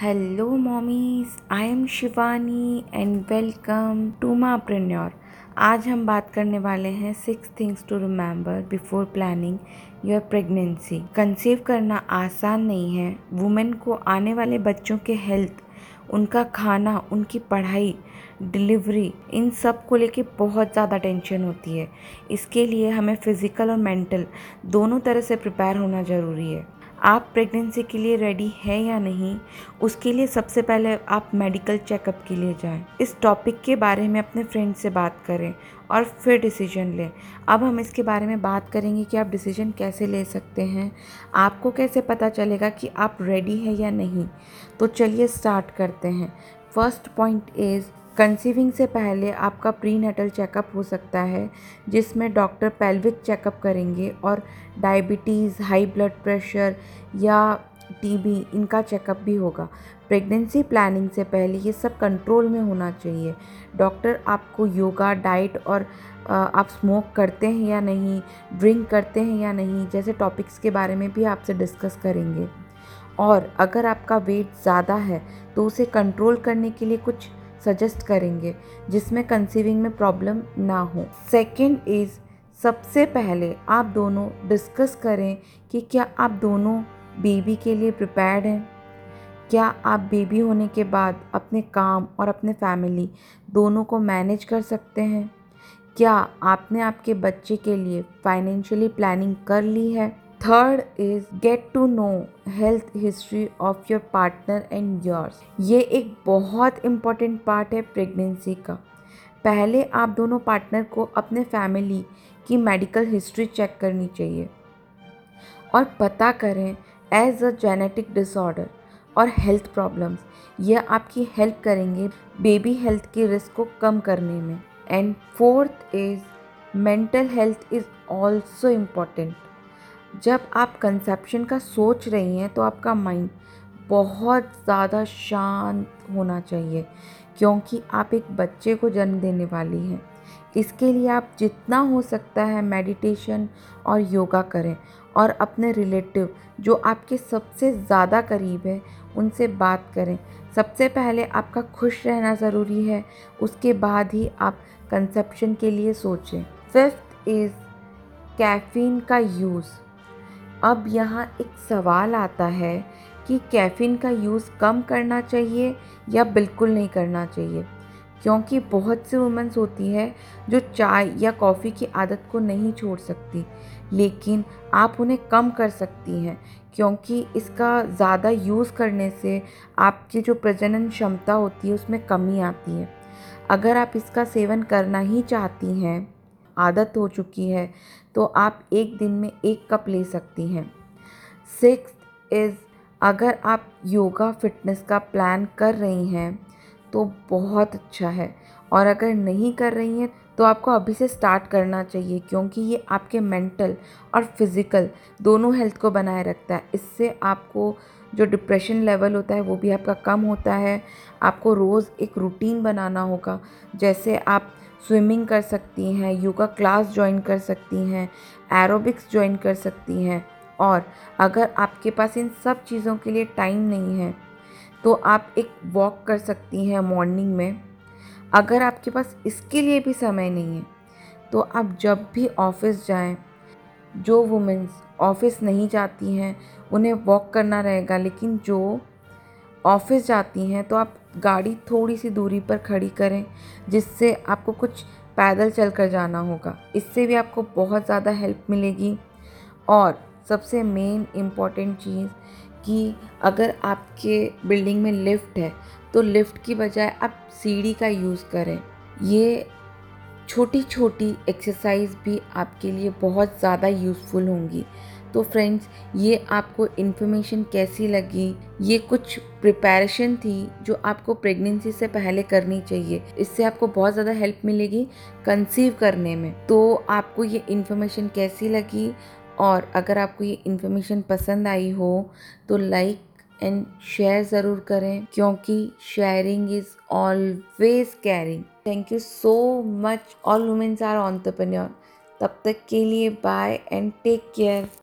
Hello, mommies I am Shivani and welcome to Mompreneur आज हम बात करने वाले हैं six things to remember before planning your pregnancy conceive करना आसान नहीं है. वुमेन को आने वाले बच्चों के हेल्थ उनका खाना उनकी पढ़ाई डिलीवरी इन सबको लेके बहुत ज़्यादा टेंशन होती है. इसके लिए हमें फ़िज़िकल और मेंटल दोनों तरह से प्रिपेयर होना ज़रूरी है. आप प्रेगनेंसी के लिए रेडी है या नहीं, उसके लिए सबसे पहले आप मेडिकल चेकअप के लिए जाएँ। इस टॉपिक के बारे में अपने फ्रेंड से बात करें और फिर डिसीज़न लें। अब हम इसके बारे में बात करेंगे कि आप डिसीज़न कैसे ले सकते हैं। आपको कैसे पता चलेगा कि आप रेडी है या नहीं? तो चलिए स्टार्ट करते हैं। फ़र्स्ट पॉइंट इज़ कंसीविंग से पहले आपका प्री नेटल चेकअप हो सकता है, जिसमें डॉक्टर पेल्विक चेकअप करेंगे और डायबिटीज़, हाई ब्लड प्रेशर या टीबी इनका चेकअप भी होगा। प्रेगनेंसी प्लानिंग से पहले ये सब कंट्रोल में होना चाहिए। डॉक्टर आपको योगा, डाइट और आप स्मोक करते हैं या नहीं, ड्रिंक करते हैं या नहीं, जैसे टॉपिक्स के बारे में भी आपसे डिस्कस करेंगे। और अगर आपका वेट ज़्यादा है तो उसे कंट्रोल करने के लिए कुछ सजेस्ट करेंगे, जिसमें कंसीविंग में प्रॉब्लम ना हो। सेकंड इज़ सबसे पहले आप दोनों डिस्कस करें कि क्या आप दोनों बेबी के लिए प्रिपेयर्ड हैं? क्या आप बेबी होने के बाद अपने काम और अपने फैमिली दोनों को मैनेज कर सकते हैं? क्या आपने आपके बच्चे के लिए फाइनेंशियली प्लानिंग कर ली है? Third is get to know health history of your partner and yours ये एक बहुत इंपॉर्टेंट पार्ट है प्रेगनेंसी का। पहले आप दोनों पार्टनर को अपने फैमिली की मेडिकल हिस्ट्री चेक करनी चाहिए। और पता करें एज अ जेनेटिक डिसऑर्डर और हेल्थ प्रॉब्लम्स यह आपकी हेल्प करेंगे बेबी हेल्थ के रिस्क को कम करने में। And fourth is mental health is also important जब आप कंसेप्शन का सोच रही हैं तो आपका माइंड बहुत ज़्यादा शांत होना चाहिए, क्योंकि आप एक बच्चे को जन्म देने वाली हैं। इसके लिए आप जितना हो सकता है मेडिटेशन और योगा करें और अपने रिलेटिव जो आपके सबसे ज़्यादा करीब है, उनसे बात करें। सबसे पहले आपका खुश रहना ज़रूरी है, उसके बाद ही आप कंसेप्शन के लिए सोचें। फिफ्थ इज़ कैफ़ीन का यूज़ अब यहाँ एक सवाल आता है कि कैफ़ीन का यूज़ कम करना चाहिए या बिल्कुल नहीं करना चाहिए? क्योंकि बहुत से वुमेंस होती है जो चाय या कॉफ़ी की आदत को नहीं छोड़ सकती, लेकिन आप उन्हें कम कर सकती हैं, क्योंकि इसका ज़्यादा यूज़ करने से आपकी जो प्रजनन क्षमता होती है उसमें कमी आती है। अगर आप इसका सेवन करना ही चाहती हैं आदत हो चुकी है तो आप एक दिन में एक कप ले सकती हैं। सिक्स इज़, अगर आप योगा फिटनेस का प्लान कर रही हैं तो बहुत अच्छा है। और अगर नहीं कर रही हैं तो आपको अभी से स्टार्ट करना चाहिए, क्योंकि ये आपके मेंटल और फ़िज़िकल दोनों हेल्थ को बनाए रखता है। इससे आपको जो डिप्रेशन लेवल होता है, वो भी आपका कम होता है। आपको रोज़ एक रूटीन बनाना होगा। जैसे आप स्विमिंग कर सकती हैं योगा क्लास ज्वाइन कर सकती हैं एरोबिक्स ज्वाइन कर सकती हैं और अगर आपके पास इन सब चीज़ों के लिए टाइम नहीं है तो आप एक वॉक कर सकती हैं मॉर्निंग में। अगर आपके पास इसके लिए भी समय नहीं है तो आप जब भी ऑफ़िस जाएँ, जो वुमेंस ऑफ़िस नहीं जाती हैं उन्हें वॉक करना रहेगा। लेकिन जो ऑफ़िस जाती हैं तो आप गाड़ी थोड़ी सी दूरी पर खड़ी करें, जिससे आपको कुछ पैदल चल कर जाना होगा। इससे भी आपको बहुत ज़्यादा हेल्प मिलेगी। और सबसे मेन इंपॉर्टेंट चीज़ कि अगर आपके बिल्डिंग में लिफ्ट है तो लिफ्ट की बजाय आप सीढ़ी का यूज़ करें। ये छोटी छोटी एक्सरसाइज भी आपके लिए बहुत ज़्यादा यूज़फुल होंगी। तो फ्रेंड्स ये आपको इन्फॉर्मेशन कैसी लगी? ये कुछ प्रिपरेशन थी जो आपको प्रेगनेंसी से पहले करनी चाहिए। इससे आपको बहुत ज़्यादा हेल्प मिलेगी कंसीव करने में। तो आपको ये इन्फॉर्मेशन कैसी लगी? और अगर आपको ये इन्फॉर्मेशन पसंद आई हो तो लाइक एंड शेयर ज़रूर करें, क्योंकि sharing is always caring thank you so much all womens are entrepreneur तब तक के लिए बाय एंड टेक केयर